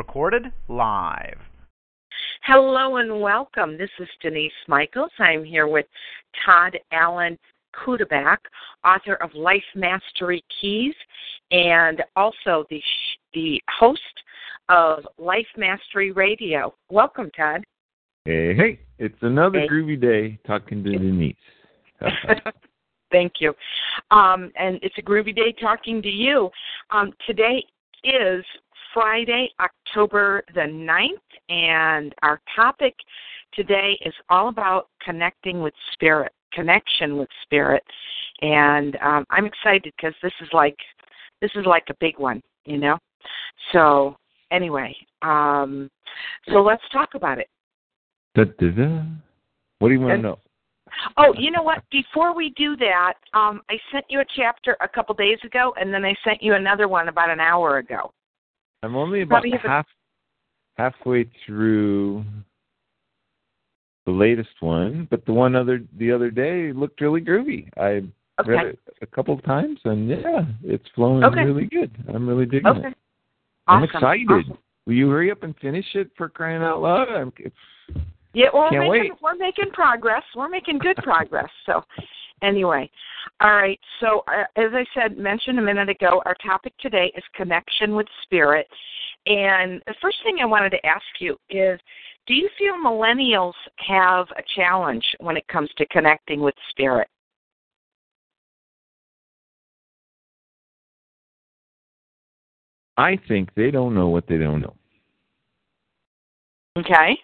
Recorded live. Hello and welcome. This is Denise Michaels. I'm here with Todd Allen Cudaback, author of Life Mastery Keys, and also the the host of Life Mastery Radio. Welcome, Todd. Hey, hey! It's another Hey. groovy day talking to Denise. Thank you. Um, and it's a groovy day talking to you. Um, today is Friday, October the 9th, and our topic today is all about connecting with spirit, connection with spirit. And um, I'm excited because this is like this is like a big one, you know. So anyway, um, so let's talk about it. Da, da, da. What do you want to know? Oh, you know what? Before we do that, um, I sent you a chapter a couple days ago, and then I sent you another one about an hour ago. I'm only about have a- half halfway through the latest one, but the one other the other day looked really groovy. I Okay. read it a couple of times, and yeah, it's flowing Okay. really good. I'm really digging Okay. it. I'm excited. Awesome. Will you hurry up and finish it for crying out loud? I'm, Yeah, well, we're making, we're making progress. We're making good progress. So, anyway, all right. So, uh, as I said, mentioned a minute ago, our topic today is connection with spirit. And the first thing I wanted to ask you is do you feel millennials have a challenge when it comes to connecting with spirit? I think they don't know what they don't know. Okay.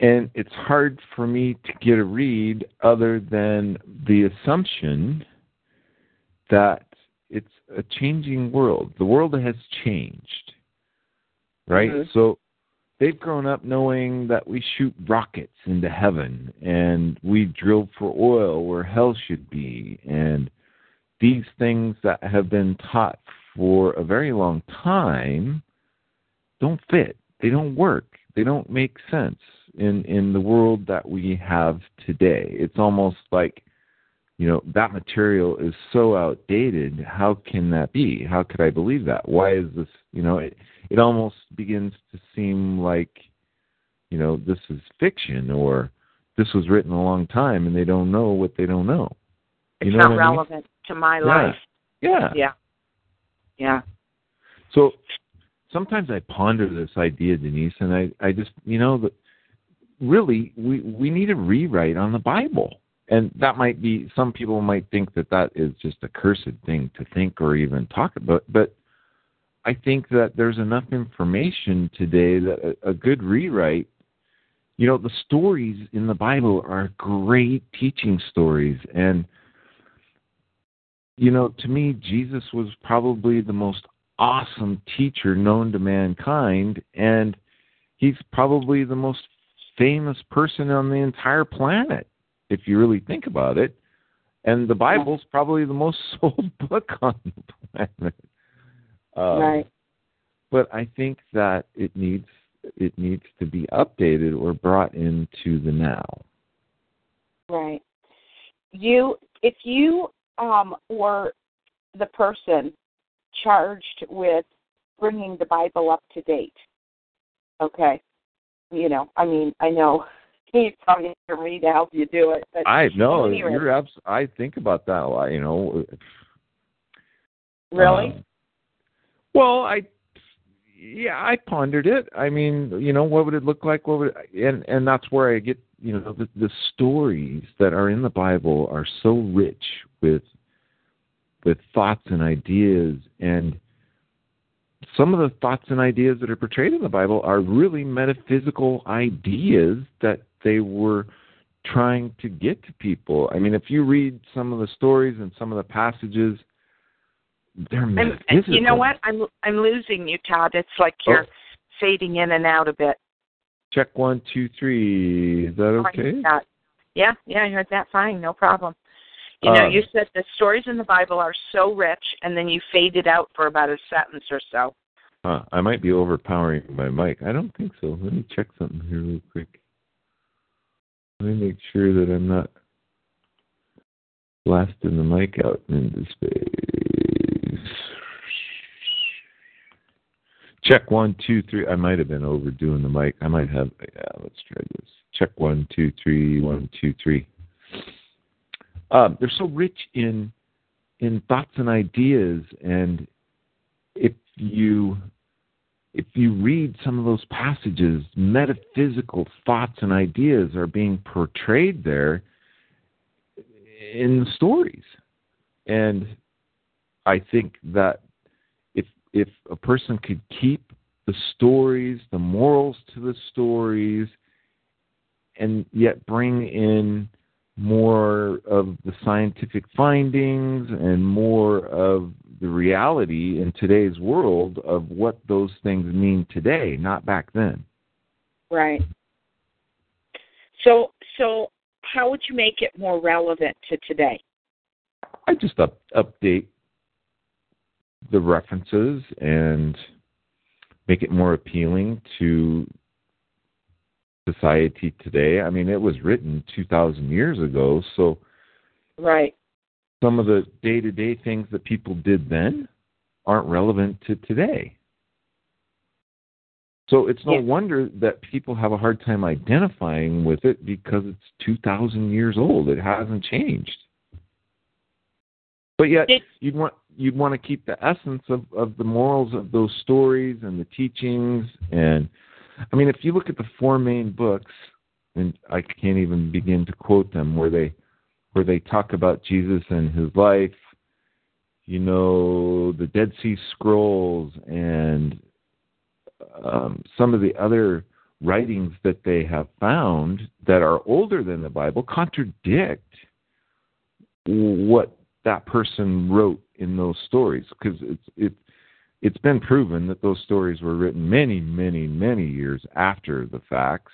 And it's hard for me to get a read other than the assumption that it's a changing world. The world has changed, right? Mhm. So they've grown up knowing that we shoot rockets into heaven and we drill for oil where hell should be. And these things that have been taught for a very long time don't fit. They don't work. They don't make sense in in the world that we have today. It's almost like you know that material is so outdated. How can that be? How could I believe that? Why is this? You know, it it almost begins to seem like you know this is fiction or this was written a long time and they don't know what they don't know. You It's know not what I mean? relevant to my Yeah. life. Yeah. Yeah. Yeah. So sometimes I ponder this idea, Denise, and I, I just, you know, that really we we need a rewrite on the Bible, and that might be some people might think that that is just a cursed thing to think or even talk about, but I think that there's enough information today that a, a good rewrite. You know, the stories in the Bible are great teaching stories, and you know, to me, Jesus was probably the most awesome teacher known to mankind, and he's probably the most famous person on the entire planet, if you really think about it. And the Bible's probably the most sold book on the planet. Uh, right. But I think that it needs it needs to be updated or brought into the now. Right. You, if you um, were the person charged with bringing the Bible up to date, okay, you know, I mean, I know he's probably to read to help you do it, but I know at any rate- you're abs- I think about that a lot. You know, really, Um, well, I yeah, I pondered it. I mean, you know, what would it look like? What would and and that's where I get, you know, the the stories that are in the Bible are so rich with with thoughts and ideas and some of the thoughts and ideas that are portrayed in the Bible are really metaphysical ideas that they were trying to get to people. I mean, if you read some of the stories and some of the passages, they're metaphysical. you know what? I'm I'm losing you, Todd. It's like oh. you're Oh. fading in and out a bit. Check one, two, three. Is that okay? Yeah, yeah, I heard that fine, no problem. You know, Um, you said the stories in the Bible are so rich, and then you faded out for about a sentence or so. Huh, I might be overpowering my mic. I don't think so. Let me check something here real quick. Let me make sure that I'm not blasting the mic out into space. Check one, two, three. I might have been overdoing the mic. I might have. Yeah, let's try this. Check one, two, three, one, two, three. Um, they're so rich in in thoughts and ideas, and if you if you read some of those passages, metaphysical thoughts and ideas are being portrayed there in the stories. And I think that if if a person could keep the stories, the morals to the stories, and yet bring in more of the scientific findings and more of the reality in today's world of what those things mean today, not back then. Right. So, so how would you make it more relevant to today? I just up, update the references and make it more appealing to society today. I mean, it was written 2,000 years ago, so Right. some of the day to day things that people did then aren't relevant to today. So it's no Yeah. wonder that people have a hard time identifying with it because it's 2,000 years old. It hasn't changed. But yet, you'd want you'd want to keep the essence of, of the morals of those stories and the teachings. And I mean, if you look at the four main books, and I can't even begin to quote them, where they where they talk about Jesus and his life, you know, the Dead Sea Scrolls and um, some of the other writings that they have found that are older than the Bible contradict what that person wrote in those stories. Because it's it it's been proven that those stories were written many many many years after the facts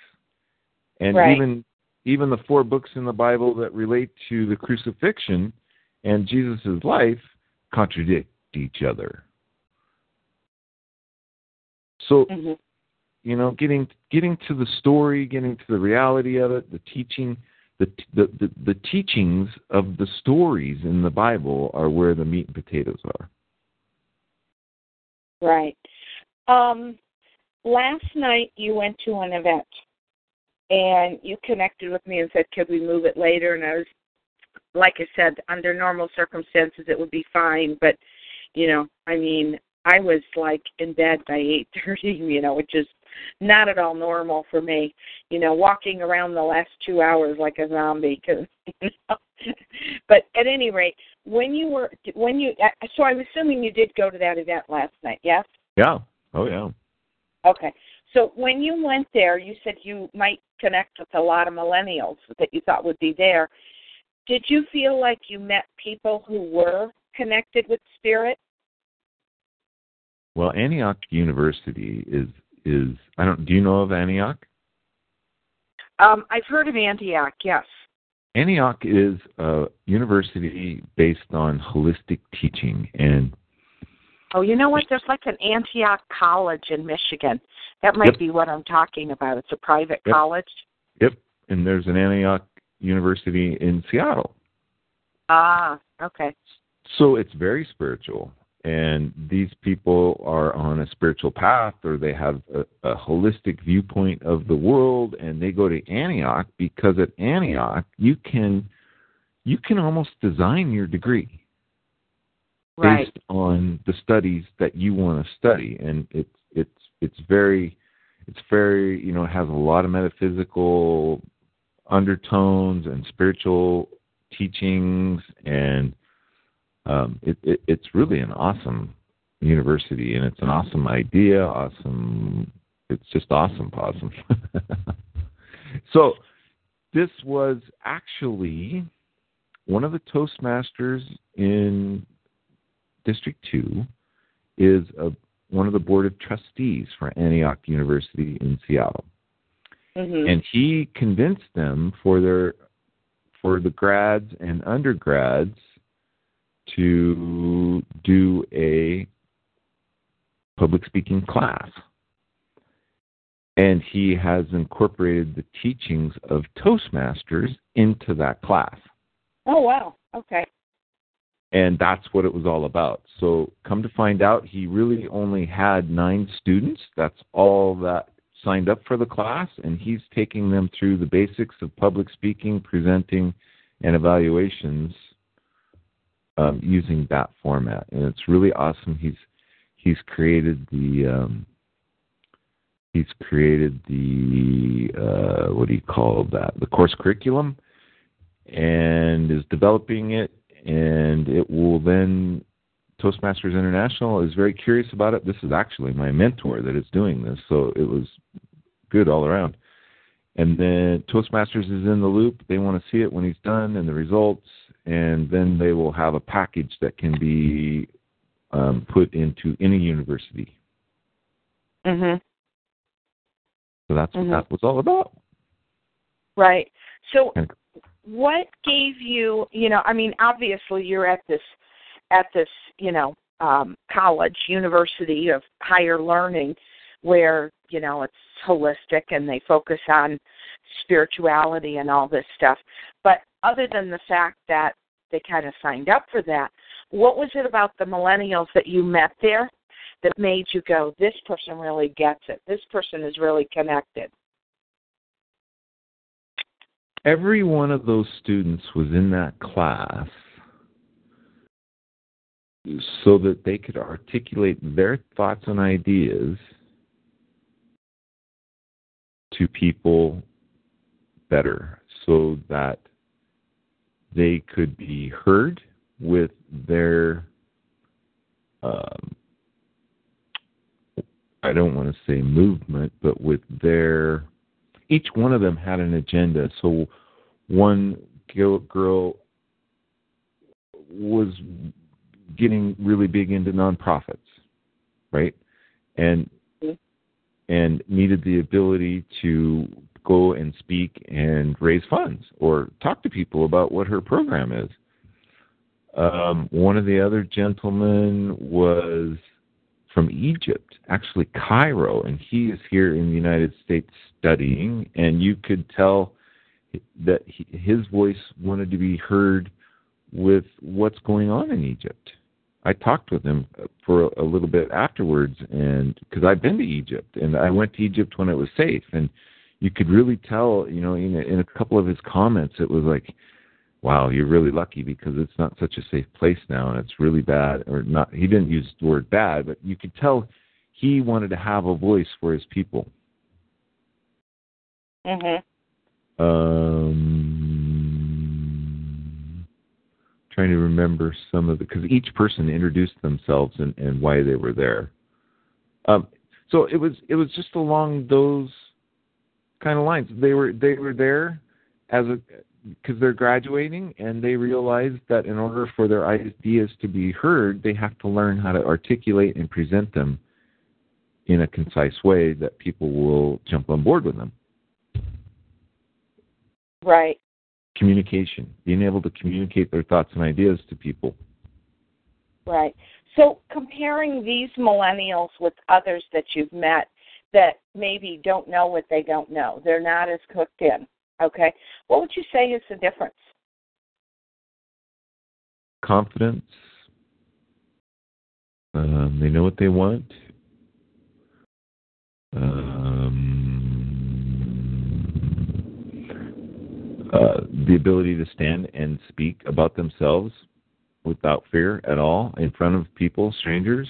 and Right. even even the four books in the Bible that relate to the crucifixion and Jesus' life contradict each other. So, hmm you know, getting getting to the story, getting to the reality of it, the teaching, the the the, the teachings of the stories in the Bible are where the meat and potatoes are. Right. Um, last night you went to an event, and you connected with me and said, "Could we move it later?" And I was, like I said, under normal circumstances it would be fine, but you know, I mean, I was like in bed by eight thirty, you know, which is not at all normal for me. You know, walking around the last two hours like a zombie. Cause, you know. But at any rate, when you were when you uh, so I'm assuming you did go to that event last night, yes? Yeah. Oh yeah. Okay. So when you went there, you said you might connect with a lot of millennials that you thought would be there. Did you feel like you met people who were connected with spirit? Well, Antioch University is is I don't. Do you know of Antioch? Um, I've heard of Antioch, yes. Antioch is a university based on holistic teaching, and Oh, you know what? There's like an Antioch College in Michigan. That might Yep. be what I'm talking about. It's a private Yep. college. yep, and there's an Antioch University in Seattle. Ah, okay. So it's very spiritual, and these people are on a spiritual path, or they have a, a holistic viewpoint of the world, and they go to Antioch because at Antioch you can you can almost design your degree Right. based on the studies that you want to study, and it's it's it's very it's very you know it has a lot of metaphysical undertones and spiritual teachings and um, it, it, it's really an awesome university, and it's an awesome idea. Awesome, it's just awesome, awesome. so, this was actually one of the Toastmasters in District 2 is a, one of the board of trustees for Antioch University in Seattle. Mm-hmm. And he convinced them for their for the grads and undergrads to do a public speaking class. And he has incorporated the teachings of Toastmasters into that class. Oh wow. Okay. And that's what it was all about. So, come to find out, he really only had nine students. That's all that signed up for the class, and he's taking them through the basics of public speaking, presenting, and evaluations um, using that format. And it's really awesome. He's he's created the um, he's created the uh, what do you call that? The course curriculum, and is developing it, and it will then. Toastmasters International is very curious about it. This is actually my mentor that is doing this, so it was good all around. And then Toastmasters is in the loop. They want to see it when he's done and the results, and then they will have a package that can be um, put into any university. Mhm. So that's Mhm. what that was all about. Right. So And- what gave you, you know, I mean obviously you're at this at this, you know, um college, university of higher learning where, you know, it's holistic and they focus on spirituality and all this stuff. But other than the fact that they kind of signed up for that, what was it about the millennials that you met there that made you go, this person really gets it. This person is really connected. Every one of those students was in that class so that they could articulate their thoughts and ideas to people better so that they could be heard with their um, I don't want to say movement, but with their each one of them had an agenda. So one girl was getting really big into nonprofits, right? And and needed the ability to go and speak and raise funds or talk to people about what her program is. Um, one of the other gentlemen was from Egypt, actually Cairo, and he is here in the United States studying, and you could tell that he, his voice wanted to be heard with what's going on in Egypt. I talked with him for a little bit afterwards, and because I've been to Egypt, and I went to Egypt when it was safe, and you could really tell, you know, in a, in a couple of his comments, it was like, "Wow, you're really lucky because it's not such a safe place now, and it's really bad." Or not, he didn't use the word bad, but you could tell he wanted to have a voice for his people. Mhm. Um, trying to remember some of the because each person introduced themselves and, and why they were there. Um, so it was it was just along those kind of lines. They were they were there as a because they're graduating and they realized that in order for their ideas to be heard, they have to learn how to articulate and present them in a concise way that people will jump on board with them. Right. Communication, being able to communicate their thoughts and ideas to people. Right. So comparing these millennials with others that you've met that maybe don't know what they don't know, they're not as cooked in. Okay. What would you say is the difference? Confidence. Um, they know what they want. Um, uh, the ability to stand and speak about themselves without fear at all in front of people, strangers.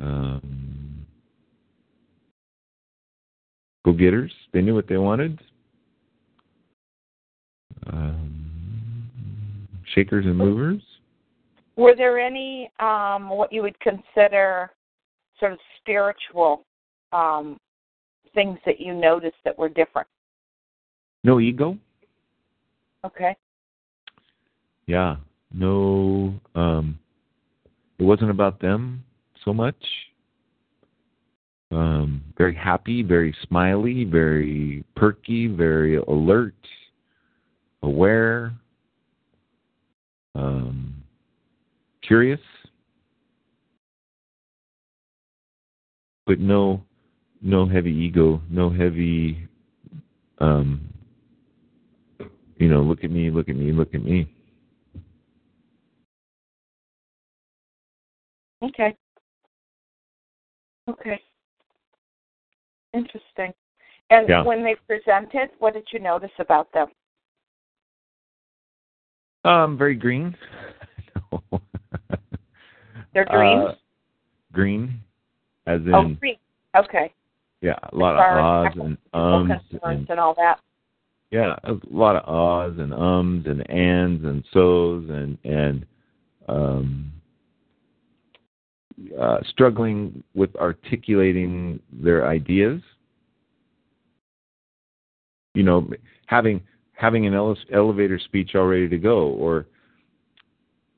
Um, go getters. They knew what they wanted. Um, shakers and movers. Were there any um, what you would consider sort of spiritual um, things that you noticed that were different? no ego. Okay. Yeah, no. Um, it wasn't about them so much. Um, very happy, very smiley, very perky, very alert, aware, um, curious, but no, no heavy ego, no heavy, um, you know, look at me, look at me, look at me. Okay. Okay. Interesting. And Yeah. when they presented, what did you notice about them? Um, very green. Their dreams? Uh, green, as in oh, green. Okay. yeah, a lot of ahs and ums and and all that. Yeah, a lot of ahs and ums and ands and so's and and um, uh, struggling with articulating their ideas. You know, having having an ele- elevator speech all ready to go, or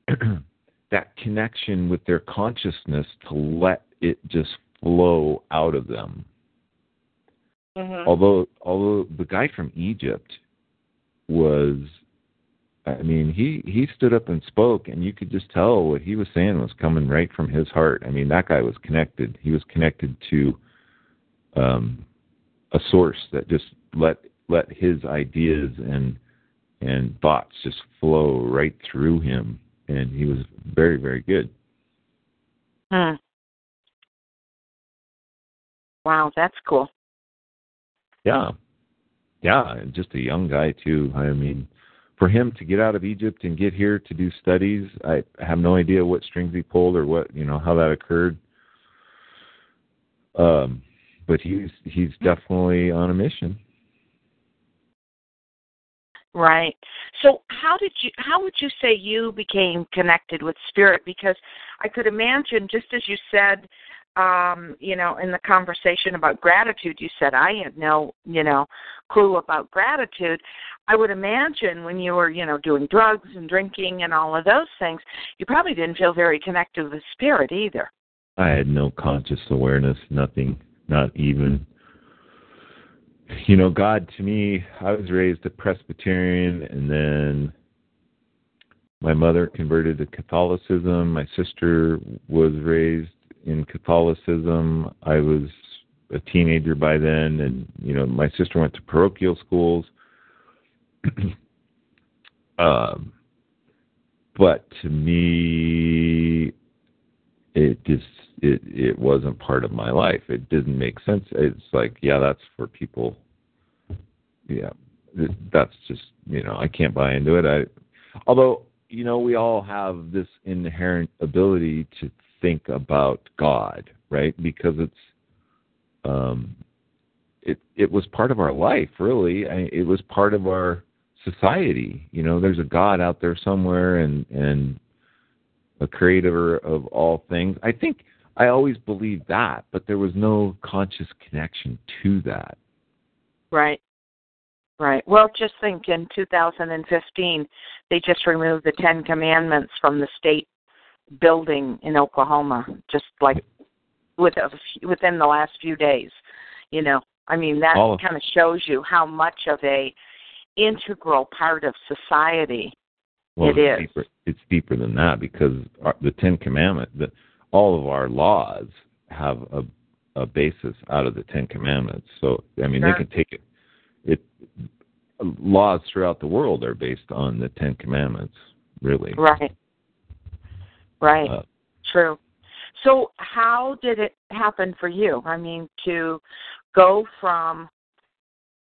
that connection with their consciousness to let it just flow out of them hmm although although the guy from Egypt was I mean he he stood up and spoke and you could just tell what he was saying was coming right from his heart. I mean that guy was connected. He was connected to um a source that just let let his ideas and and thoughts just flow right through him and he was very very good. Hmm. Wow, that's cool. Yeah. Yeah, and just a young guy too. I mean, for him to get out of Egypt and get here to do studies, I have no idea what strings he pulled or what, you know, how that occurred. Um but he's he's definitely on a mission. Right. So how did you how would you say you became connected with spirit because I could imagine just as you said um you know in the conversation about gratitude you said I had no you know clue about gratitude I would imagine when you were you know doing drugs and drinking and all of those things you probably didn't feel very connected with spirit either. I had no conscious awareness, nothing, not even you know, God to me, I was raised a Presbyterian and then my mother converted to Catholicism. My sister was raised in Catholicism. I was a teenager by then and you know, my sister went to parochial schools. um but to me it just it it wasn't part of my life. It didn't make sense. It's like, yeah, that's for people. Yeah, that's just you know I can't buy into it. I, although you know we all have this inherent ability to think about God, right? Because it's um, it it was part of our life, really. I, it was part of our society. You know, there's a God out there somewhere, and and a creator of all things. I think I always believed that, but there was no conscious connection to that. Right. Right. Well, just think in 2015, they just removed the Ten Commandments from the state building in Oklahoma, just like with a, within the last few days. You know, I mean that kind of shows you how much of a integral part of society Well, It it's is. Deeper, it's deeper than that because our, the Ten Commandments, the, all of our laws have a a basis out of the Ten Commandments. So I mean, Sure. they can take it. It laws throughout the world are based on the Ten Commandments, really. Right. Right. Uh, True. So, how did it happen for you? I mean, to go from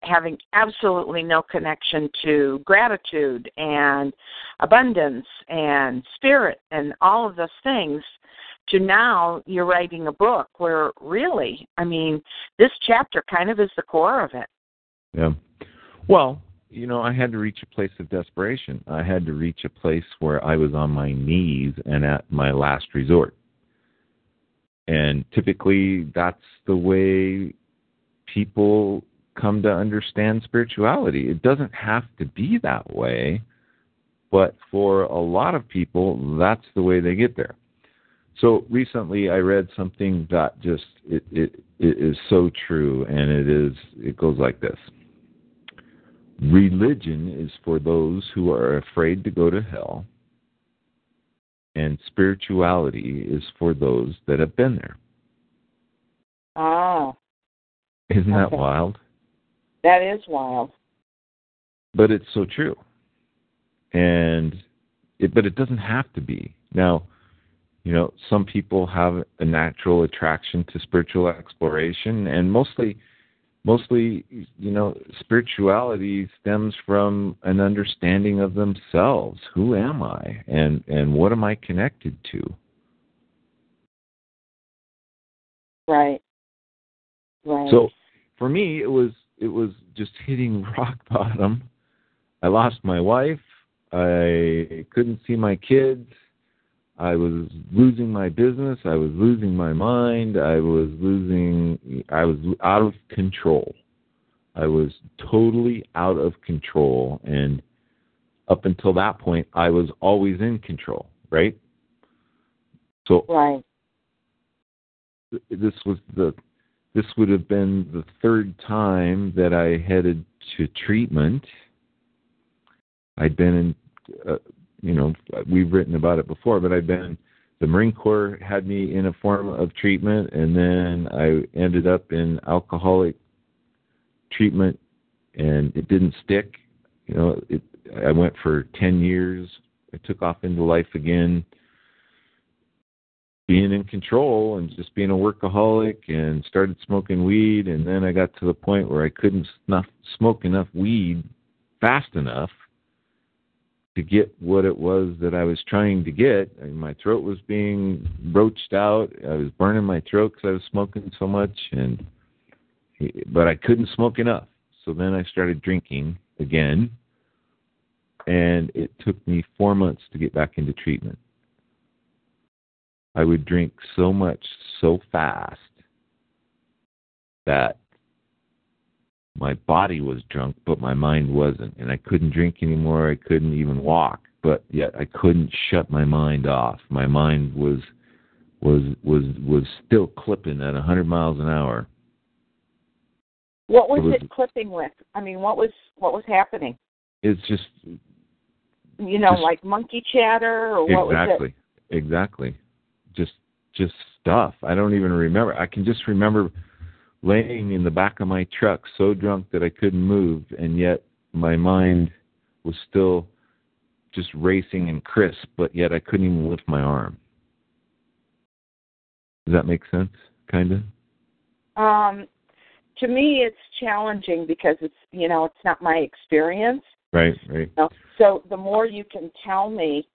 having absolutely no connection to gratitude and abundance and spirit and all of those things to now you're writing a book where really, I mean, this chapter kind of is the core of it. Yeah. Well, you know, I had to reach a place of desperation. I had to reach a place where I was on my knees and at my last resort. And typically that's the way people come to understand spirituality. It doesn't have to be that way, but for a lot of people, that's the way they get there. So recently, I read something that just it, it, it is so true, and it is it goes like this: Religion is for those who are afraid to go to hell, and spirituality is for those that have been there. Oh, Isn't that wild? that is wild. But it's so true. And it but it doesn't have to be. Now, you know, some people have a natural attraction to spiritual exploration and mostly mostly you know spirituality stems from an understanding of themselves who am i and and what am i connected to Right. Right. So for me, it was it was just hitting rock bottom. I lost my wife. I couldn't see my kids. I was losing my business. I was losing my mind. I was losing. I was out of control. I was totally out of control, and up until that point, I was always in control. Right. So right. this was the this would have been the third time that I headed to treatment. I'd been in, uh, you know, we've written about it before, but I've been. The Marine Corps had me in a form of treatment, and then I ended up in alcoholic treatment, and it didn't stick. You know, it. I went for ten years. I took off into life again being in control and just being a workaholic and started smoking weed and then I got to the point where I couldn't snuff, smoke enough weed fast enough to get what it was that I was trying to get. I mean, my throat was being roached out. I was burning my throat because I was smoking so much and but I couldn't smoke enough. So then I started drinking again and it took me 4 months to get back into treatment. I would drink so much so fast that my body was drunk, but my mind wasn't. And I couldn't drink anymore. I couldn't even walk, but yet I couldn't shut my mind off. My mind was was was was still clipping at a 100 miles an hour. What was It was- it clipping with? I mean, what was what was happening? It's just You know, Just- like monkey chatter or what was it? exactly exactly just just stuff i don't even remember i can just remember laying in the back of my truck so drunk that i couldn't move and yet my mind was still just racing and crisp but yet i couldn't even lift my arm does that make sense kind of? Um to me it's challenging because it's you know, it's not my experience. right right You know? So the more you can tell me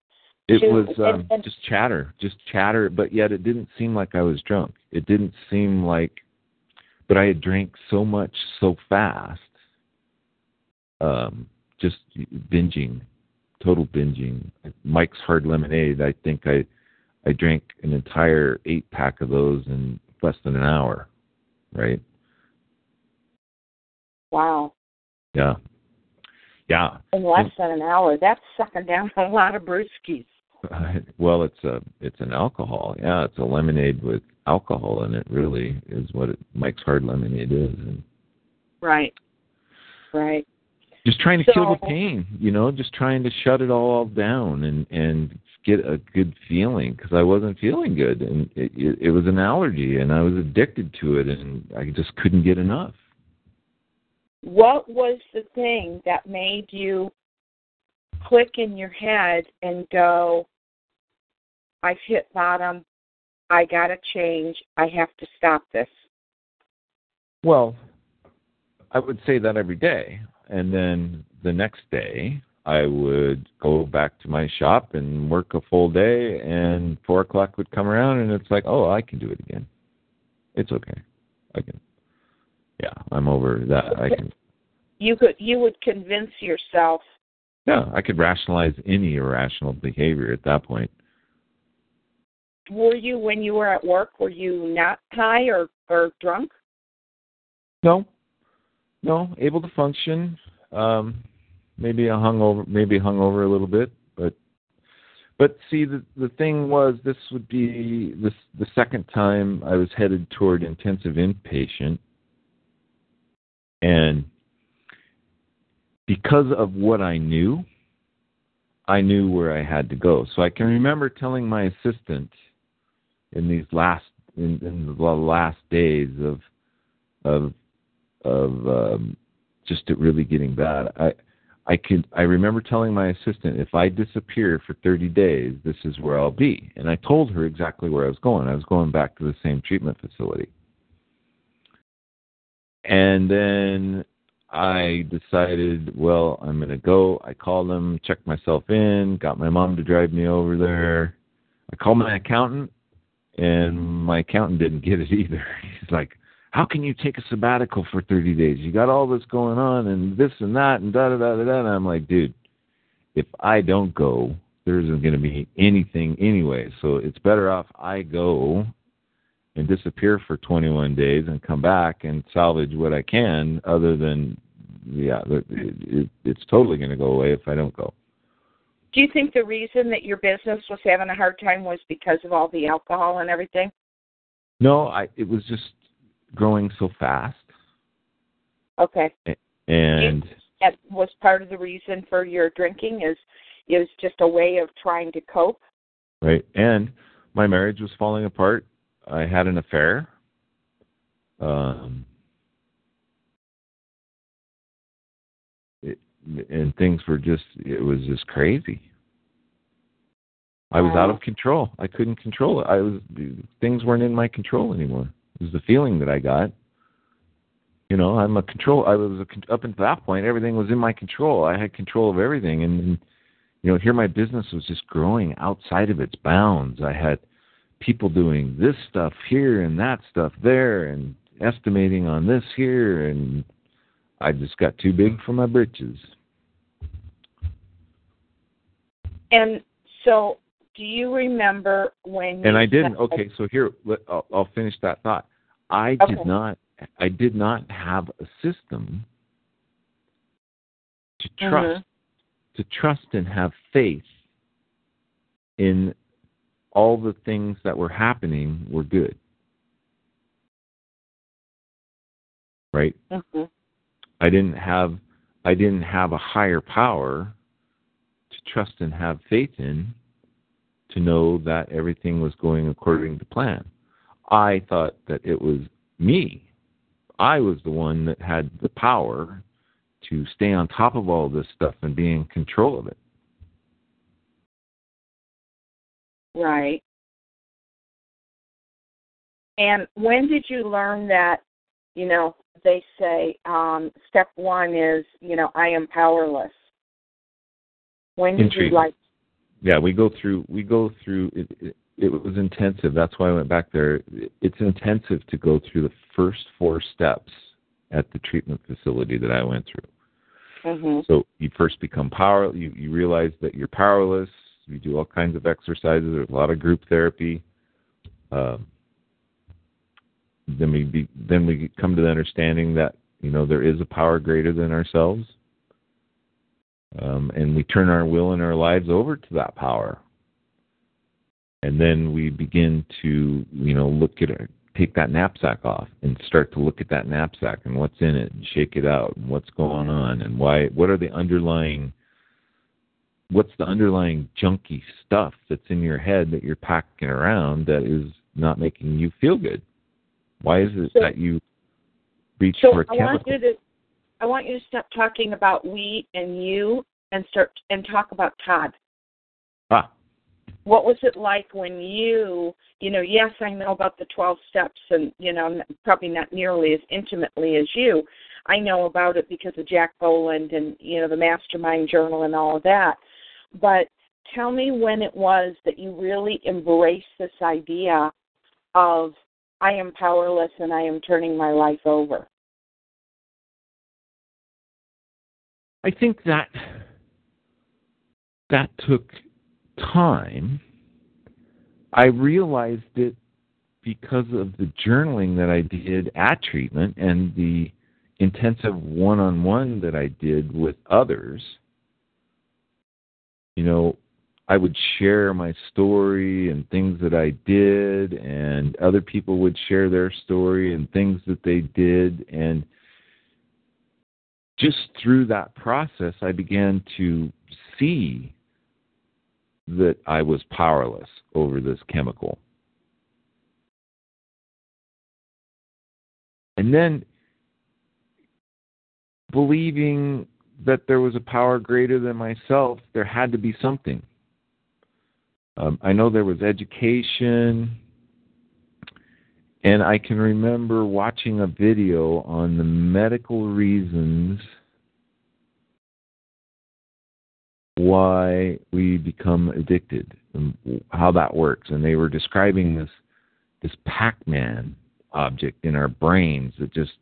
It to- was um, and- and- just chatter, just chatter, but yet it didn't seem like I was drunk. It didn't seem like, but I had drank so much so fast, um, just binging, total binging. Mike's Hard Lemonade. I think I, I drank an entire eight pack of those in less than an hour, right? wow. Yeah, yeah. In less than an hour. That's sucking down a lot of brewskis. well, it's a it's an alcohol. Yeah, it's a lemonade with alcohol in it. Really, is what it, Mike's Hard Lemonade is, and Right. Right. just trying to kill the pain. You know, just trying to shut it all down and and get a good feeling because I wasn't feeling good, and it, it it was an allergy, and I was addicted to it, and I just couldn't get enough. What was the thing that made you click in your head and go, I've hit bottom. I got to change. I have to stop this. Well, I would say that every day. And then the next day, I would go back to my shop and work a full day, and four o'clock would come around, and it's like, oh, I can do it again. It's okay. I can. Yeah, I'm over that. I can. You could you would convince yourself. Yeah, I could rationalize any irrational behavior at that point. Were you when you were at work? Were you not high or or drunk? No, no, able to function. Um, maybe I hung over, maybe hung over a little bit, but but see, the the thing was, this would be this the second time I was headed toward intensive inpatient, and because of what I knew, I knew where I had to go. So I can remember telling my assistant in these last in, in the last days of of of um, just it really getting bad. I I could I remember telling my assistant if I disappear for 30 days, this is where I'll be. And I told her exactly where I was going. I was going back to the same treatment facility. And then I decided, well, I'm going to go. I called them, checked myself in, got my mom to drive me over there. I called my accountant, and my accountant didn't get it either. He's like, how can you take a sabbatical for 30 days? You got all this going on and this and that and da da da da da. And I'm like, dude, if I don't go, there isn't going to be anything anyway. So it's better off I go and disappear for 21 days and come back and salvage what I can, other than, yeah, it, it, it's totally going to go away if I don't go. Do you think the reason that your business was having a hard time was because of all the alcohol and everything? No, I it was just growing so fast. Okay. And that was part of the reason for your drinking is is just a way of trying to cope. Right. And my marriage was falling apart. I had an affair. Um and things were just it was just crazy. I was out of control. I couldn't control it. I was things weren't in my control anymore. It was the feeling that I got. You know, I'm a control. I was a, up until that point, everything was in my control. I had control of everything, and, and you know, here my business was just growing outside of its bounds. I had people doing this stuff here and that stuff there, and estimating on this here, and I just got too big for my britches. And so do you remember when? And I didn't. Okay, so here I'll, I'll finish that thought. I okay. did not. I did not have a system to trust, mm-hmm. to trust and have faith in all the things that were happening were good. Right. Mm-hmm. I didn't have. I didn't have a higher power trust and have faith in to know that everything was going according to plan. I thought that it was me. I was the one that had the power to stay on top of all this stuff and be in control of it. Right. And when did you learn that, you know, they say um, step one is, you know, I am powerless? When did you like yeah, we go through we go through it, it, it was intensive. That's why I went back there. It's intensive to go through the first four steps at the treatment facility that I went through. Mm-hmm. So you first become power. You you realize that you're powerless. You do all kinds of exercises. There's a lot of group therapy. Um, then we be, then we come to the understanding that you know there is a power greater than ourselves um, and we turn our will and our lives over to that power. And then we begin to, you know, look at it, take that knapsack off and start to look at that knapsack and what's in it and shake it out and what's going on and why, what are the underlying, what's the underlying junky stuff that's in your head that you're packing around that is not making you feel good? Why is it so, that you reach so for a chemical? I want you to I want you to stop talking about we and you and start and talk about Todd. Ah. What was it like when you, you know, yes, I know about the 12 steps and, you know, probably not nearly as intimately as you. I know about it because of Jack Boland and, you know, the Mastermind Journal and all of that. But tell me when it was that you really embraced this idea of I am powerless and I am turning my life over. I think that that took time. I realized it because of the journaling that I did at treatment and the intensive one on one that I did with others, you know, I would share my story and things that I did, and other people would share their story and things that they did. And just through that process, I began to see that I was powerless over this chemical. And then believing that there was a power greater than myself, there had to be something. Um, I know there was education, and I can remember watching a video on the medical reasons why we become addicted and how that works. And they were describing this this Pac-Man object in our brains that just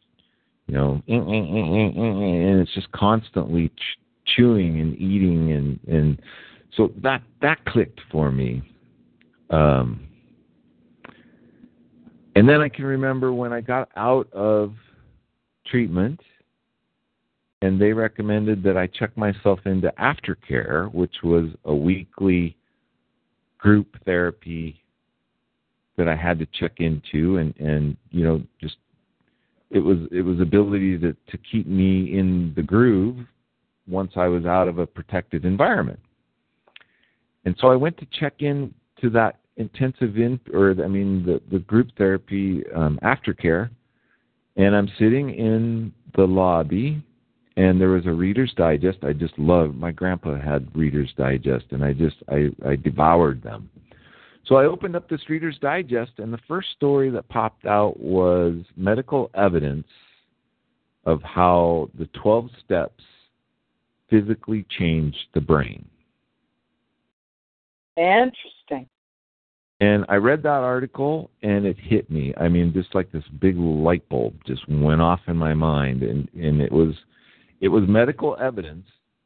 you know eh, eh, eh, and it's just constantly chewing and eating and and so that that clicked for me um and then i can remember when i got out of treatment and they recommended that i check myself into aftercare which was a weekly group therapy that i had to check into and and you know just it was it was ability to to keep me in the groove once I was out of a protected environment. And so I went to check in to that intensive in or I mean the the group therapy um, aftercare, and I'm sitting in the lobby, and there was a Reader's Digest. I just loved. My grandpa had Reader's Digest, and I just I I devoured them. So I opened up this Reader's Digest, and the first story that popped out was medical evidence of how the 12 steps physically change the brain. Interesting. And I read that article and it hit me. I mean, just like this big light bulb just went off in my mind and, and it was it was medical evidence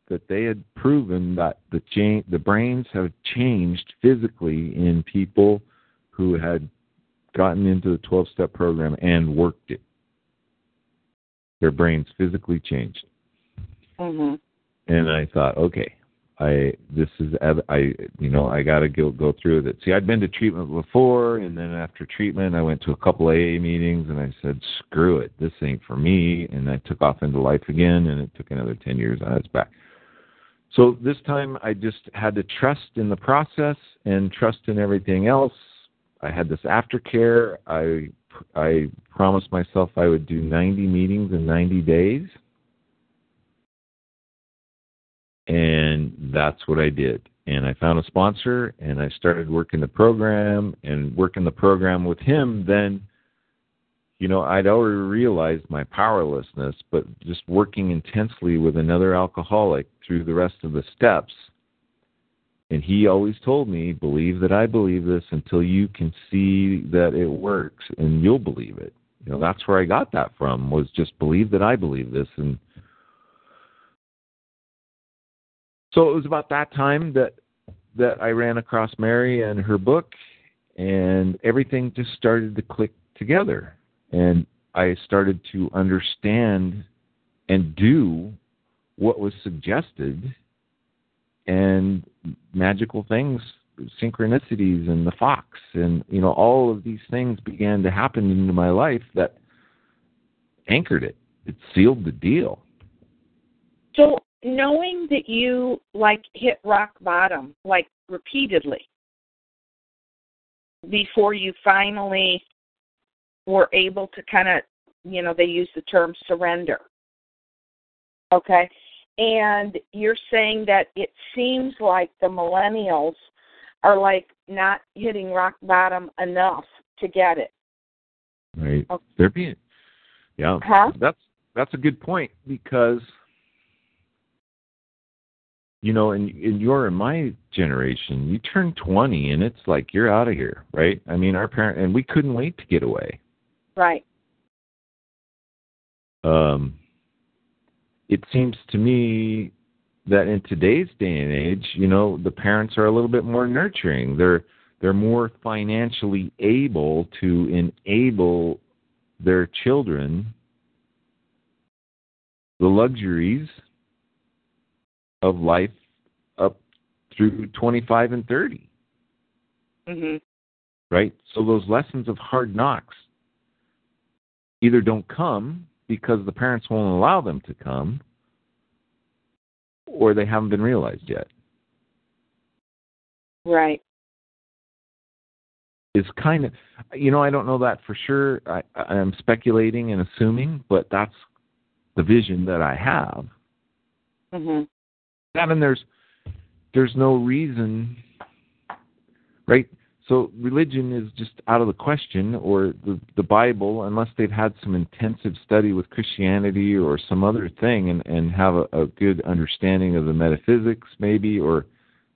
that they had proven that the cha- the brains have changed physically in people who had gotten into the 12 step program and worked it. Their brains physically changed. Mm-hmm. And I thought, okay, I this is I you know I got to go go through with it. See, I'd been to treatment before, and then after treatment, I went to a couple AA meetings, and I said, screw it, this ain't for me, and I took off into life again, and it took another ten years, and I was back. So this time, I just had to trust in the process and trust in everything else. I had this aftercare. I I promised myself I would do 90 meetings in 90 days and that's what I did. And I found a sponsor and I started working the program and working the program with him. Then, you know, I'd already realized my powerlessness, but just working intensely with another alcoholic through the rest of the steps. And he always told me, believe that I believe this until you can see that it works and you'll believe it. You know, that's where I got that from was just believe that I believe this and so it was about that time that that I ran across Mary and her book, and everything just started to click together, and I started to understand and do what was suggested, and magical things, synchronicities, and the fox, and you know all of these things began to happen into my life that anchored it. It sealed the deal. So knowing that you like hit rock bottom like repeatedly before you finally were able to kind of you know they use the term surrender. Okay? And you're saying that it seems like the millennials are like not hitting rock bottom enough to get it. Right. Okay. they're being yeah. Huh? that's that's a good point because you know, and, and you're in my generation, you turn 20 and it's like you're out of here, right? I mean, our parent and we couldn't wait to get away. Right. Um, it seems to me that in today's day and age, you know, the parents are a little bit more nurturing. They're they're more financially able to enable their children the luxuries of life up through 25 and 30. Mhm. right? So those lessons of hard knocks either don't come because the parents won't allow them to come or they haven't been realized yet. Right. Is kind of, you know, I don't know that for sure. I, I'm speculating and assuming, but that's the vision that I have. Mhm. That and there's there's no reason, right? So religion is just out of the question, or the the Bible, unless they've had some intensive study with Christianity or some other thing, and and have a, a good understanding of the metaphysics, maybe, or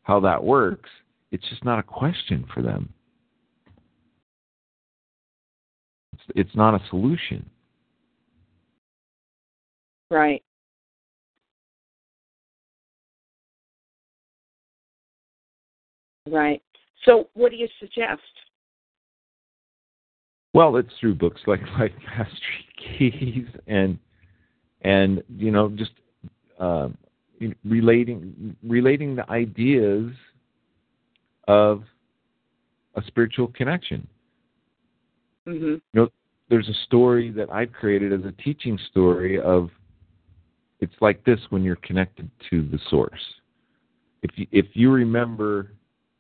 how that works. It's just not a question for them. It's, it's not a solution. Right. Right. So, what do you suggest? Well, it's through books like like Mastery Keys and and you know just uh, relating relating the ideas of a spiritual connection. Mhm. You know, there's a story that I've created as a teaching story of it's like this when you're connected to the source. If you, if you remember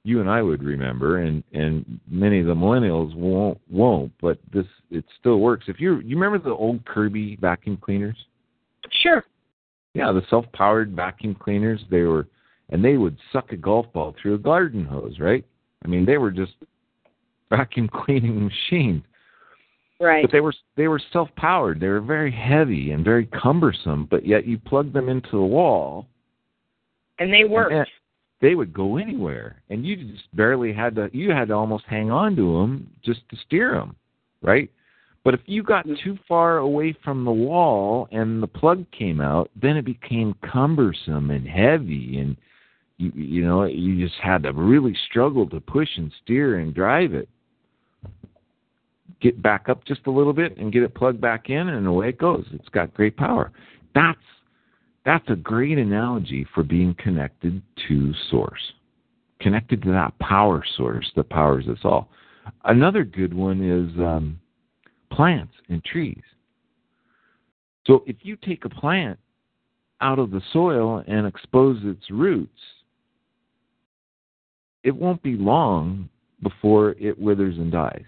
you and I would remember, and and many of the millennials won't won't. But this it still works. If you you remember the old Kirby vacuum cleaners? Sure. Yeah, the self-powered vacuum cleaners. They were, and they would suck a golf ball through a garden hose, right? I mean, they were just vacuum cleaning machines. Right. But they were they were self-powered. They were very heavy and very cumbersome. But yet you plug them into the wall, And they worked. and- they would go anywhere, and you just barely had to. You had to almost hang on to them just to steer them, right? But if you got mm-hmm. too far away from the wall and the plug came out, then it became cumbersome and heavy, and you you know you just had to really struggle to push and steer and drive it. Get back up just a little bit and get it plugged back in, and away it goes. It's got great power. That's that's a great analogy for being connected to source connected to that power source that powers us all. Another good one is um, plants and trees. So if you take a plant out of the soil and expose its roots it won't be long before it withers and dies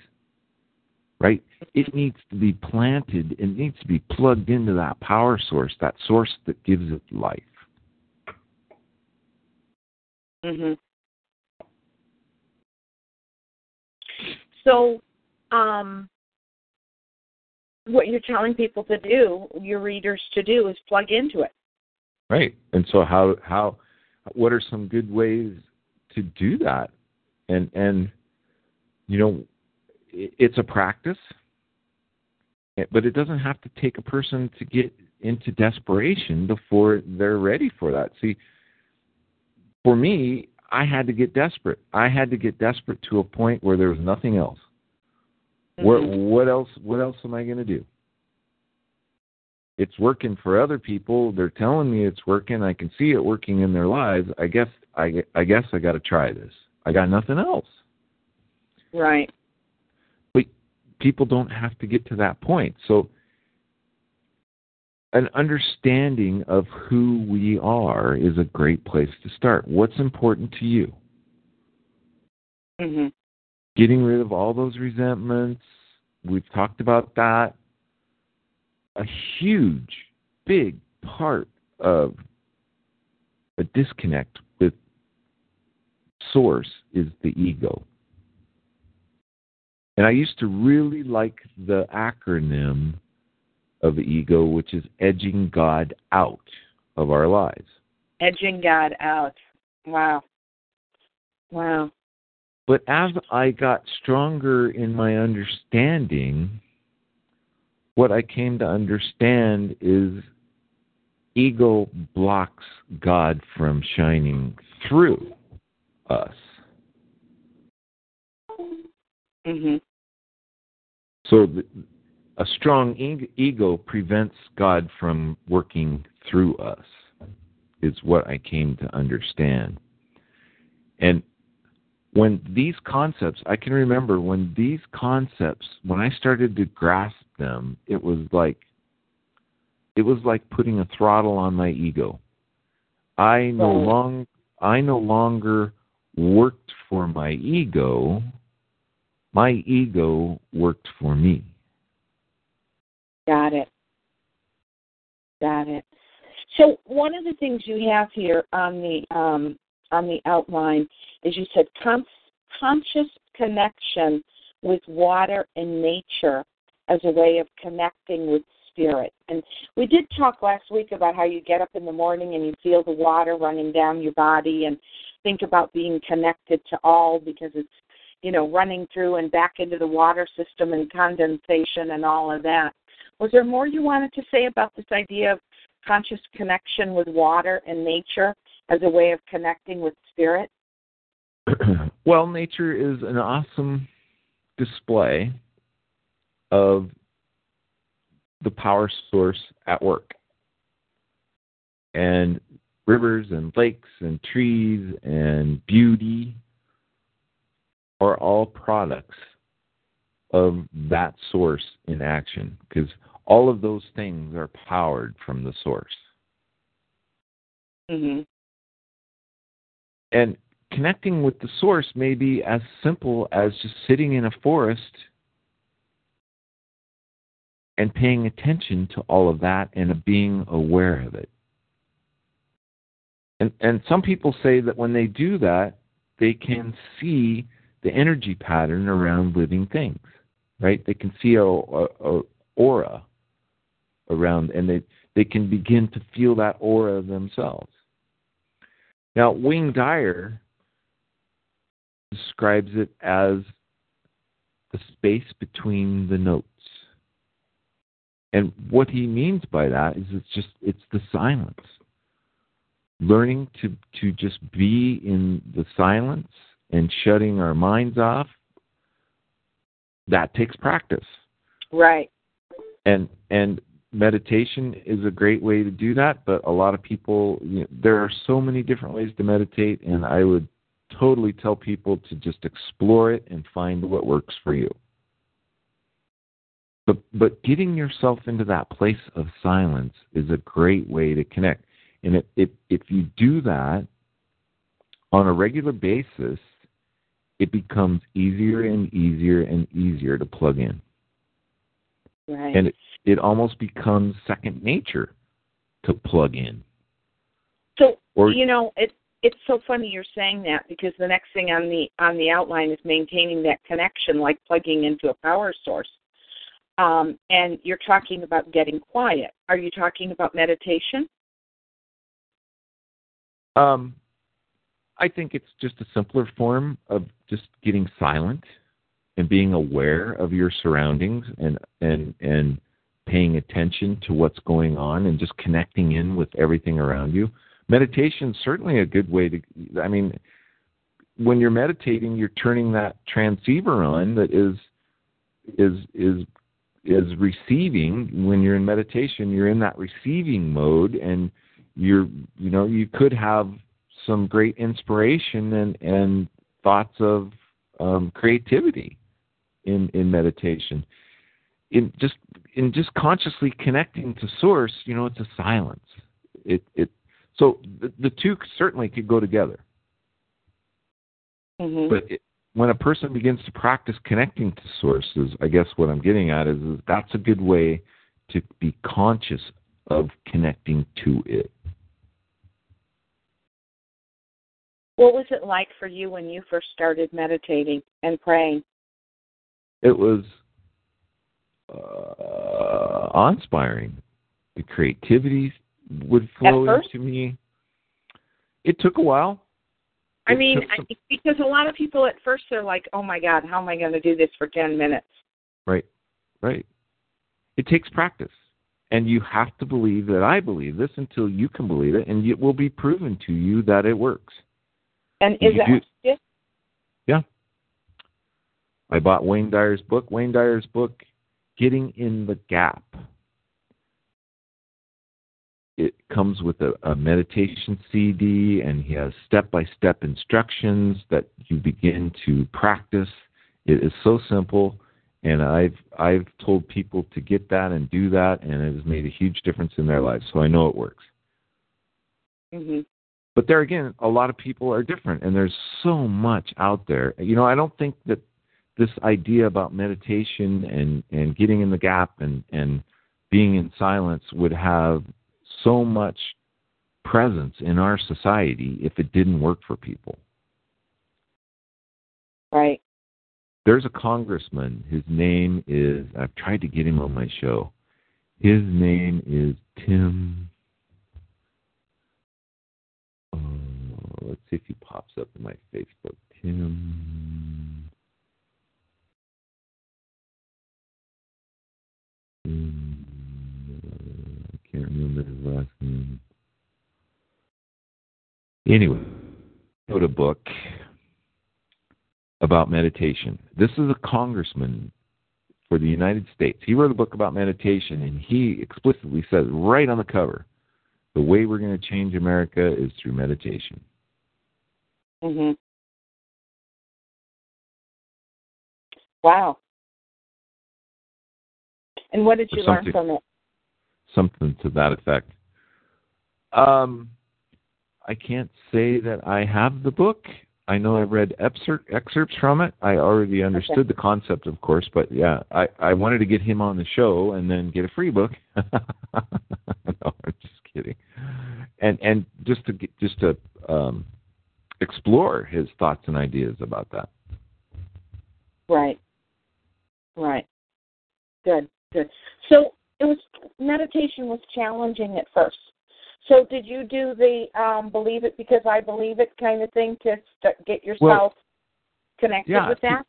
right? It needs to be planted. It needs to be plugged into that power source, that source that gives it life. Mhm. So, um, what you're telling people to do, your readers to do, is plug into it. Right. And so how how what are some good ways to do that? And and you know, it's a practice, eh, but it doesn't have to take a person to get into desperation before they're ready for that. See, for me, I had to get desperate. I had to get desperate to a point where there was nothing else. What Mhm. what else what else am I going to do? It's working for other people. They're telling me it's working. I can see it working in their lives. I guess I I guess I got to try this. I got nothing else. Right. People don't have to get to that point. So an understanding of who we are is a great place to start. What's important to you? Mhm. getting rid of all those resentments. We've talked about that. A huge, big part of a disconnect with source is the ego. And I used to really like the acronym of ego, which is edging God out of our lives. Edging God out. Wow. Wow. But as I got stronger in my understanding, what I came to understand is ego blocks God from shining through us. Mhm. So, the, a strong ego prevents God from working through us, is what I came to understand. And when these concepts, I can remember when these concepts, when I started to grasp them, it was like it was like putting a throttle on my ego. I no long I no longer worked for my ego. My ego worked for me. Got it. Got it. So one of the things you have here on the um, on the outline is you said con- conscious connection with water and nature as a way of connecting with spirit. And we did talk last week about how you get up in the morning and you feel the water running down your body and think about being connected to all because it's you know running through and back into the water system and condensation and all of that. Was there more you wanted to say about this idea of conscious connection with water and nature as a way of connecting with spirit? well, nature is an awesome display of the power source at work. And rivers and lakes and trees and beauty are all products of that source in action because all of those things are powered from the source. Mm-hmm. And connecting with the source may be as simple as just sitting in a forest and paying attention to all of that and being aware of it. And and some people say that when they do that, they can see the energy pattern around living things, right? They can see a, aura around, and they they can begin to feel that aura themselves. Now, Wayne Dyer describes it as the space between the notes. And what he means by that is it's just it's the silence. Learning to to just be in the silence and shutting our minds off that takes practice. Right. And and meditation is a great way to do that, but a lot of people you know, there are so many different ways to meditate and I would totally tell people to just explore it and find what works for you. But but getting yourself into that place of silence is a great way to connect. And if if, if you do that on a regular basis, it becomes easier and easier and easier to plug in. Right. And it, it almost becomes second nature to plug in. So or, you know, it it's so funny you're saying that because the next thing on the on the outline is maintaining that connection like plugging into a power source um, and you're talking about getting quiet. Are you talking about meditation? Um, I think it's just a simpler form of just getting silent and being aware of your surroundings and and and paying attention to what's going on and just connecting in with everything around you. Meditation certainly a good way to. I mean, when you're meditating, you're turning that transceiver on that is is is is receiving when you're in meditation you're in that receiving mode and you're you know you could have some great inspiration and and thoughts of um, creativity in in meditation in just in just consciously connecting to source you know it's a silence it it so the, the two certainly could go together mm-hmm. but it, when a person begins to practice connecting to sources, I guess what I'm getting at is, is that's a good way to be conscious of connecting to it. What was it like for you when you first started meditating and praying? It was uh, awe-inspiring. The creativity would flow into me. It took a while. I mean, because a lot of people at first they're like, "Oh my God, how am I going to do this for ten minutes?" Right, right. It takes practice, and you have to believe that I believe this until you can believe it, and it will be proven to you that it works. And is that do, Yeah. I bought Wayne Dyer's book. Wayne Dyer's book getting in the gap. It comes with a, a meditation CD, and he has step by step instructions that you begin to practice. It is so simple, and I've I've told people to get that and do that, and it has made a huge difference in their lives. So I know it works. hmm But there again, a lot of people are different, and there's so much out there. You know, I don't think that this idea about meditation and and getting in the gap and and being in silence would have so much presence in our society if it didn't work for people. Right. There's a congressman. His name is. I've tried to get him on my show. His name is Tim. Let's see if he pops up in my Facebook. Tim. Tim- I can't remember his last name. Anyway, wrote a book about meditation. This is a congressman for the United States. He wrote a book about meditation, and he explicitly says right on the cover the way we're going to change America is through meditation. Hmm Wow. And what did you learn from it? Something to that effect. Um, I can't say that I have the book. I know I've read excerpt, excerpts from it. I already understood the concept, of course, but yeah, I, I wanted to get him on the show and then get a free book. no, I'm just kidding. And and just to get, just to um, explore his thoughts and ideas about that. Right. Right. Good. Good. So it was meditation was challenging at first. So did you do the um, believe it because I believe it kind of thing to st- get yourself connected yeah, with that?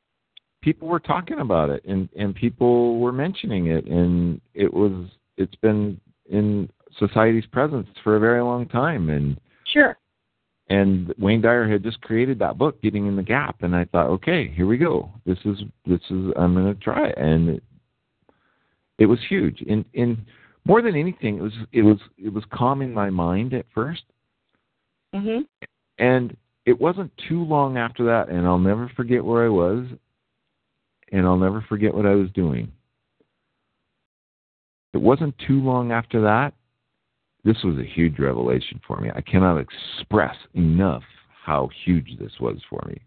people were talking about it and and people were mentioning it and it was it's been in society's presence for a very long time and Sure. And Wayne Dyer had just created that book getting in the gap and I thought okay here we go this is this is I'm going to try it and it, it was huge in in more than anything it was it was it was calming my mind at first Mhm. and it wasn't too long after that and I'll never forget where I was and I'll never forget what I was doing. It wasn't too long after that. This was a huge revelation for me. I cannot express enough how huge this was for me.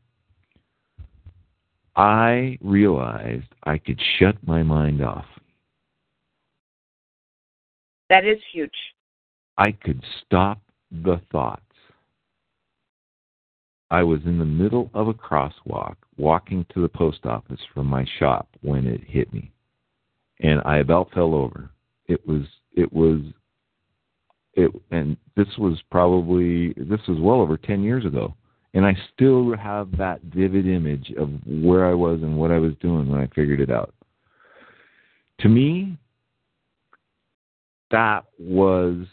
I realized I could shut my mind off. That is huge. I could stop the thoughts. I was in the middle of a crosswalk walking to the post office from my shop when it hit me. And I about fell over. It was it was it and this was probably this was well over 10 years ago. And I still have that vivid image of where I was and what I was doing when I figured it out. To me, that was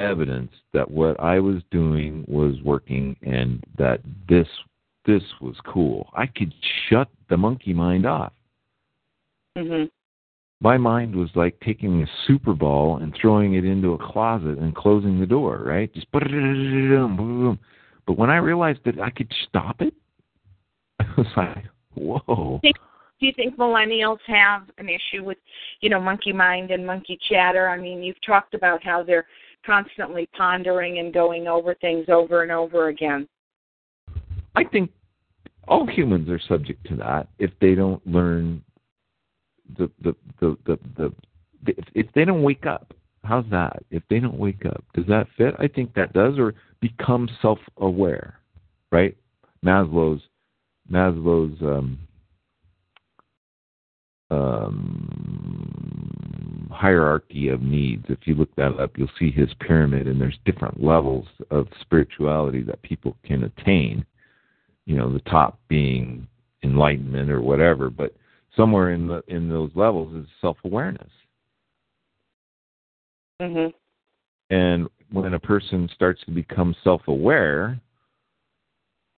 evidence that what I was doing was working and that this this was cool. I could shut the monkey mind off. Mhm. My mind was like taking a super ball and throwing it into a closet and closing the door, right? Just boom. But when I realized that I could stop it, I was like, "Whoa!" Do you think millennials have an issue with, you know, monkey mind and monkey chatter? I mean, you've talked about how they're constantly pondering and going over things over and over again. I think all humans are subject to that if they don't learn the the the the, the, if, if they don't wake up. How's that? If they don't wake up, does that fit? I think that does, or become self-aware, right? Maslow's Maslow's um, um, hierarchy of needs. If you look that up, you'll see his pyramid, and there's different levels of spirituality that people can attain. You know, the top being enlightenment or whatever, but somewhere in the in those levels is self-awareness. Mhm. And when a person starts to become self-aware,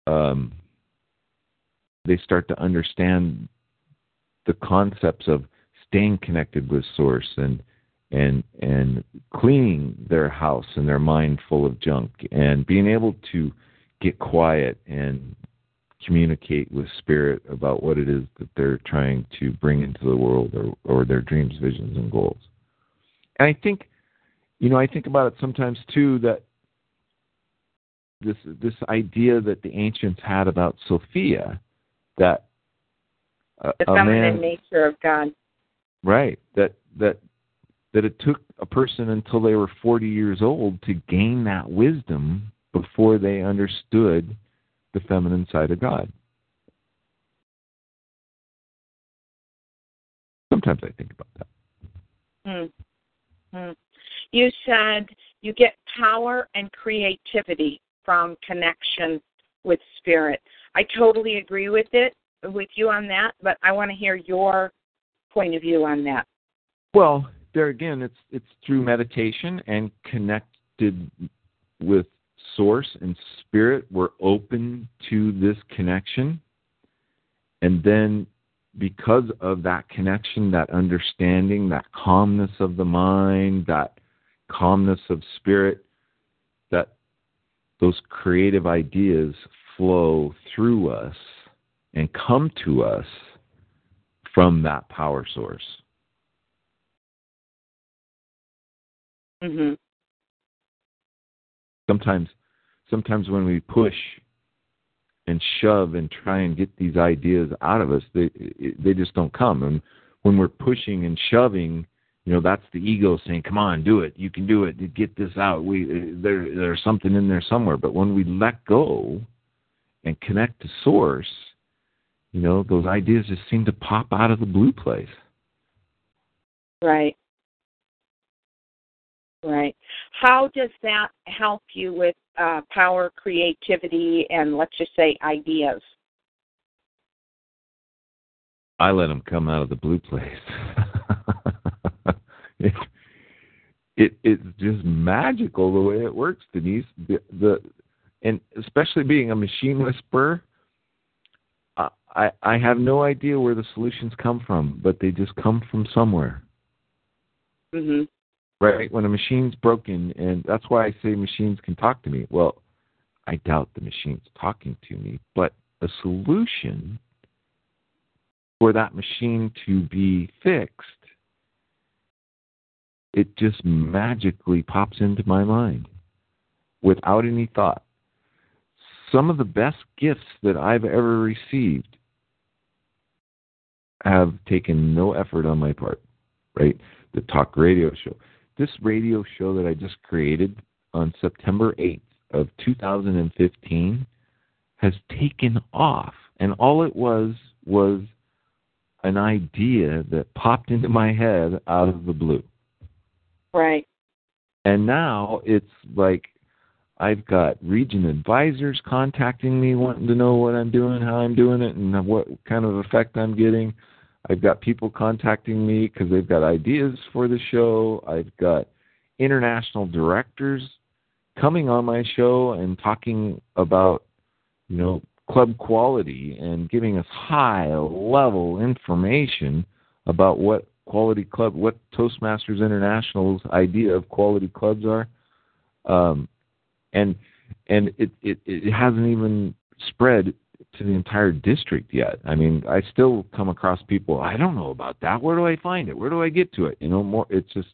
um, they start to understand the concepts of staying connected with source and and and cleaning their house and their mind full of junk and being able to get quiet and communicate with spirit about what it is that they're trying to bring into the world or, or their dreams, visions, and goals. And I think, you know, I think about it sometimes too that this this idea that the ancients had about Sophia, that a, the feminine nature of God, right? That that that it took a person until they were 40 years old to gain that wisdom before they understood the feminine side of God. Sometimes I think about that. Hmm. Hmm. You said you get power and creativity from connection with spirit. I totally agree with it with you on that, but I want to hear your point of view on that. Well, there again, it's it's through meditation and connected with source and spirit. We're open to this connection, and then because of that connection, that understanding, that calmness of the mind, that calmness of spirit, that those creative ideas flow through us and come to us from that power source. Mm-hmm. Sometimes, sometimes when we push and shove and try and get these ideas out of us, they they just don't come. And when we're pushing and shoving, you know, that's the ego saying, "Come on, do it. You can do it. Get this out." We uh, there there's something in there somewhere. But when we let go and connect to source, you know, those ideas just seem to pop out of the blue place. Right. Right. How does that help you with uh, power, creativity, and let's just say ideas? I let them come out of the blue place. it, it it's just magical the way it works, Denise. The, the and especially being a machine whisperer, I I have no idea where the solutions come from, but they just come from somewhere. Mhm right? When a machine's broken, and that's why I say machines can talk to me. Well, I doubt the machine's talking to me, but a solution for that machine to be fixed, it just magically pops into my mind without any thought. Some of the best gifts that I've ever received have taken no effort on my part, right? The talk radio show this radio show that I just created on September 8th of 2015 has taken off. And all it was was an idea that popped into my head out of the blue. Right. And now it's like I've got region advisors contacting me wanting to know what I'm doing, how I'm doing it, and what kind of effect I'm getting. I've got people contacting me because they've got ideas for the show. I've got international directors coming on my show and talking about, you know, club quality and giving us high level information about what quality club, what Toastmasters International's idea of quality clubs are. Um, and and it, it it hasn't even spread to the entire district yet. I mean, I still come across people. I don't know about that. Where do I find it? Where do I get to it? You know, more. It's just,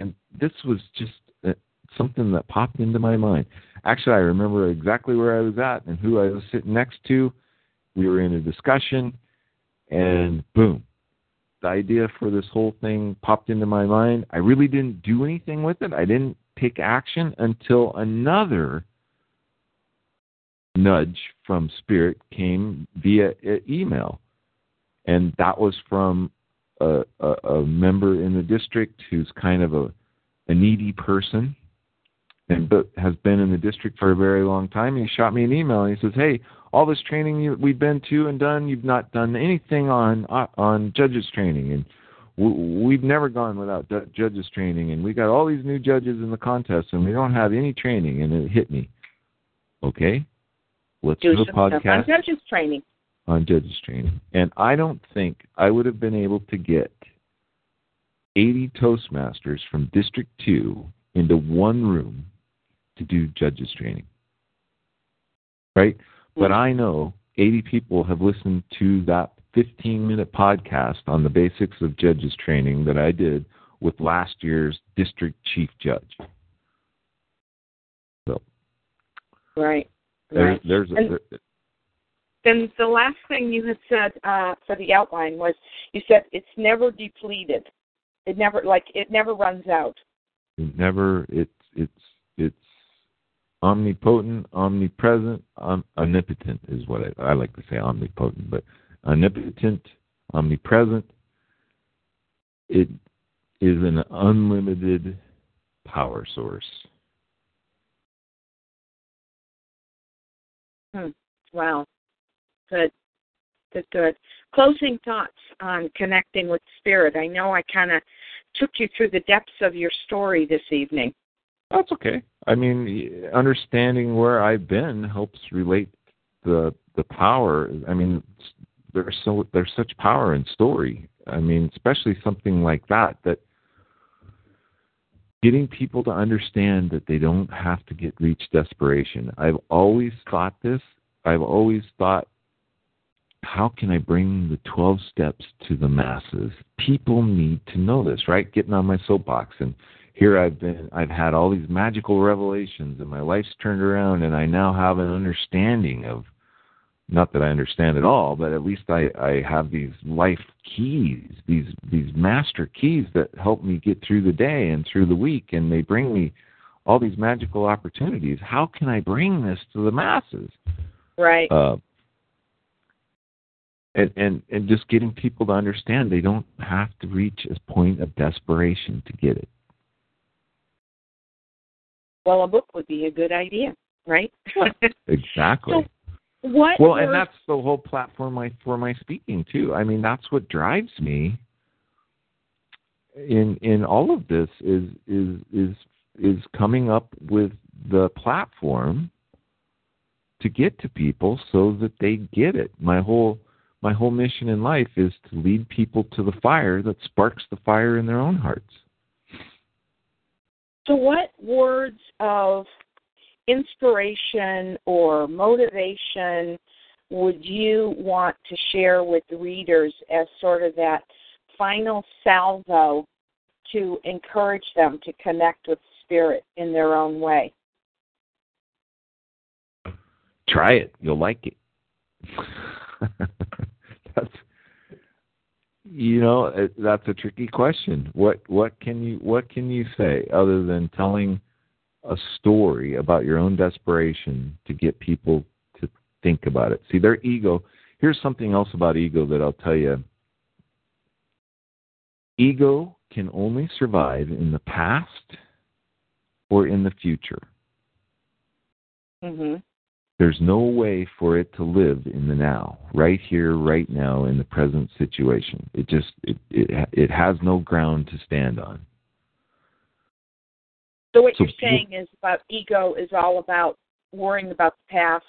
and this was just uh, something that popped into my mind. Actually, I remember exactly where I was at and who I was sitting next to. We were in a discussion, and boom, the idea for this whole thing popped into my mind. I really didn't do anything with it. I didn't take action until another nudge from Spirit came via email, and that was from a, a, a member in the district who's kind of a, a needy person and but has been in the district for a very long time. And he shot me an email and he says, "Hey, all this training you, we've been to and done, you've not done anything on uh, on judges training, and we've never gone without judges training, and we got all these new judges in the contest, and we don't have any training." And it hit me. Okay, Let's do, do a podcast on judges training. On judges training, and I don't think I would have been able to get 80 Toastmasters from District 2 into one room to do judges training. Right? But Mm. I know 80 people have listened to that 15 minute podcast on the basics of judges training that I did with last year's district chief judge. So Right. There, Right. there's a, And- there, Then the last thing you had said uh, For the outline was you said it's never depleted. It never like it never runs out. it never it's it's it's omnipotent, omnipresent, om, omnipotent is what I, I like to say omnipotent, but omnipotent, omnipresent. It is an unlimited power source. Hmm. Wow. Good. Good, good. Closing thoughts on connecting with spirit. I know I kind of took you through the depths of your story this evening. That's okay. I mean, understanding where I've been helps relate the the power. I mean, there's so there's such power in story. I mean, especially something like that that getting people to understand that they don't have to get reach desperation. I've always thought this. I've always thought how can I bring the 12 steps to the masses? People need to know this, right? Getting on my soapbox and here I've been I've had all these magical revelations and my life's turned around and I now have an understanding of not that I understand it all, but at least I, I have these life keys, these these master keys that help me get through the day and through the week and they bring me all these magical opportunities. How can I bring this to the masses? Right. Uh, and, and and just getting people to understand they don't have to reach a point of desperation to get it. Well, a book would be a good idea, right? Exactly. So, what? well, and that's the whole platform my, for my speaking too. I mean, that's what drives me in in all of this is is is is coming up with the platform to get to people so that they get it. My whole my whole mission in life is to lead people to the fire that sparks the fire in their own hearts. So what words of inspiration or motivation would you want to share with readers as sort of that final salvo to encourage them to connect with spirit in their own way? Try it. You'll like it. that's you know uh, that's a tricky question. What what can you what can you say other than telling a story about your own desperation to get people to think about it? See, their ego. Here's something else about ego that I'll tell you. Ego can only survive in the past or in the future. Mhm. There's no way for it to live in the now, right here, right now, in the present situation. It just it it it has no ground to stand on. So what So you're saying is about ego is all about worrying about the past,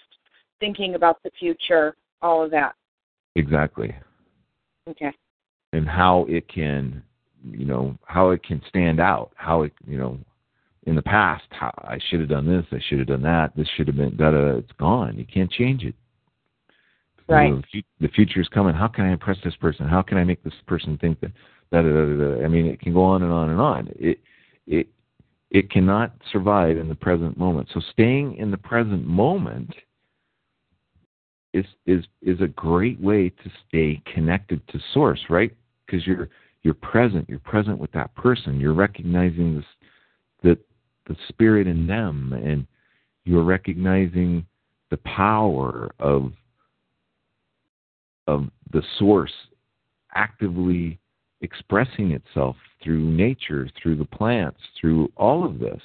thinking about the future, all of that. Exactly, Okay. and how it can, you know, how it can stand out. How it, you know, in the past, how I should have done this, I should have done that. This should have been da da. It's gone. You can't change it. Right. You know, the future is coming. How can I impress this person? How can I make this person think that? Da da da da. da. I mean, it can go on and on and on. It it it cannot survive in the present moment. So staying in the present moment is is is a great way to stay connected to source, right? Because you're you're present. You're present with that person. You're recognizing this the the spirit in them, and you're recognizing the power of of the source actively expressing itself through nature, through the plants, through all of this.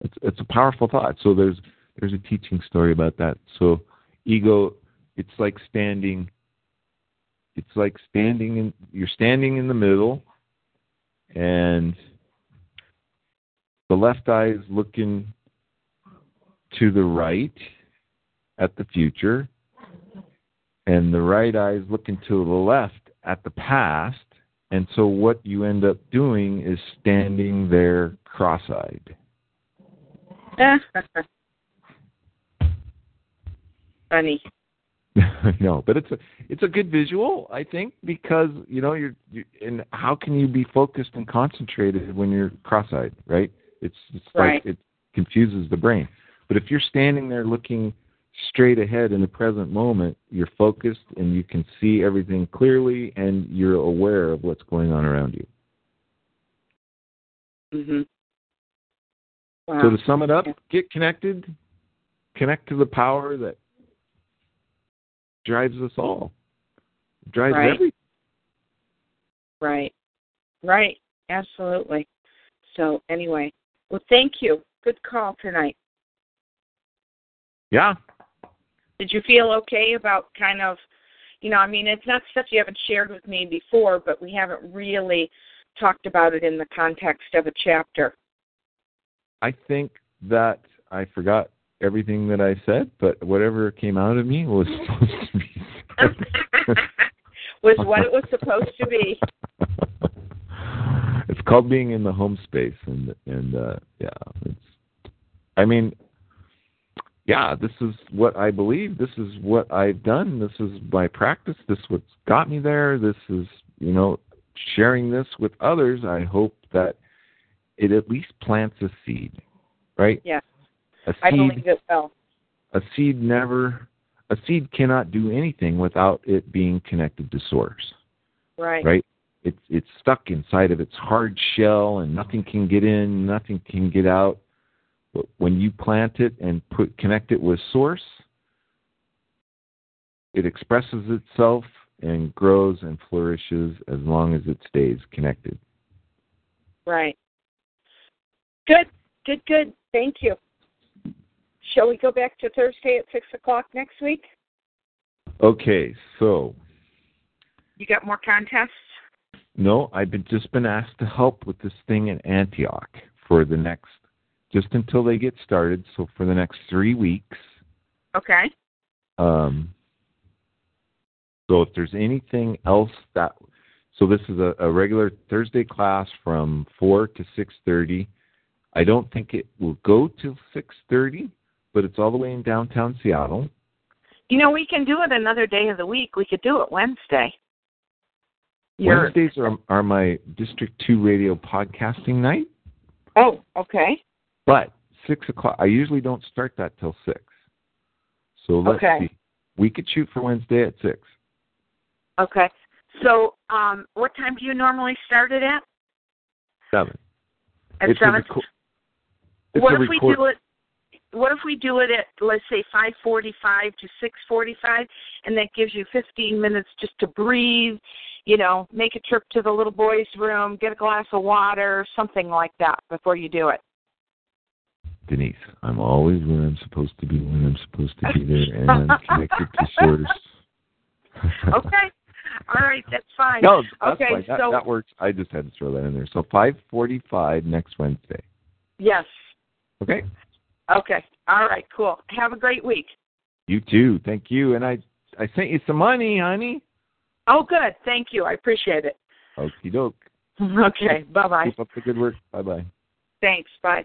It's it's a powerful thought. So there's there's a teaching story about that. So ego, it's like standing. It's like standing in. You're standing in the middle, and the left eye is looking to the right at the future, and the right eye is looking to the left at the past, And so what you end up doing is standing there cross-eyed. Funny. no, but it's a it's a good visual, I think, because you know you're, you and how can you be focused and concentrated when you're cross-eyed, right? It's it's Right. like it confuses the brain. But if you're standing there looking straight ahead in the present moment, you're focused and you can see everything clearly and you're aware of what's going on around you. Mhm. Wow. So to sum it up, get connected, connect to the power that drives us all, drives Right. everything. Right. Right. Absolutely. So anyway, well, thank you. Good call tonight. Yeah, Did you feel okay about kind of, you know, I mean, it's not stuff you haven't shared with me before, but we haven't really talked about it in the context of a chapter. I think that I forgot everything that I said, but whatever came out of me was supposed to be. Was what it was supposed to be. it's called being in the home space, and and uh, yeah, it's. I mean, yeah, this is what I believe. This is what I've done. This is my practice. This is what's got me there. This is you know sharing this with others. I hope that it at least plants a seed, right? Yeah. A I seed believe it will. a seed never a seed cannot do anything without it being connected to source Right. right it's it's stuck inside of its hard shell and nothing can get in nothing can get out but when you plant it and put connect it with source it expresses itself and grows and flourishes as long as it stays connected Right. Good. Good. Good. Thank you. Shall we go back to Thursday at six o'clock next week? okay so You got more contests? No, I've been, just been asked to help with this thing in Antioch for the next, just until they get started. So for the next three weeks. Okay. Um, so if there's anything else that, so this is a, a regular Thursday class from four to six thirty. I don't think it will go till six thirty, but it's all the way in downtown Seattle. You know, we can do it another day of the week. We could do it Wednesday. Wednesdays are are my District Two radio podcasting night. Oh, okay. But six o'clock. I usually don't start that till six. So let's Okay. see. We could shoot for Wednesday at six. Okay. So, um, what time do you normally start it at? Seven. At it's seven. Reco- what if we do it? What if we do it at let's say five forty-five to six forty-five, and that gives you fifteen minutes just to breathe, you know, make a trip to the little boy's room, get a glass of water, something like that before you do it. Denise, I'm always where I'm supposed to be when I'm supposed to be there, and I'm connected to source. Okay. All right, that's fine. no, that's Okay, fine. That, so- that works. I just had to throw that in there. So 5:45 next Wednesday. Yes. Okay. Okay. All right. Cool. Have a great week. You too. Thank you. And I I sent you some money, honey. Oh, good. Thank you. I appreciate it. Okie doke. Okay. Bye bye. Keep up the good work. Bye bye. Thanks. Bye.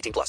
18 plus.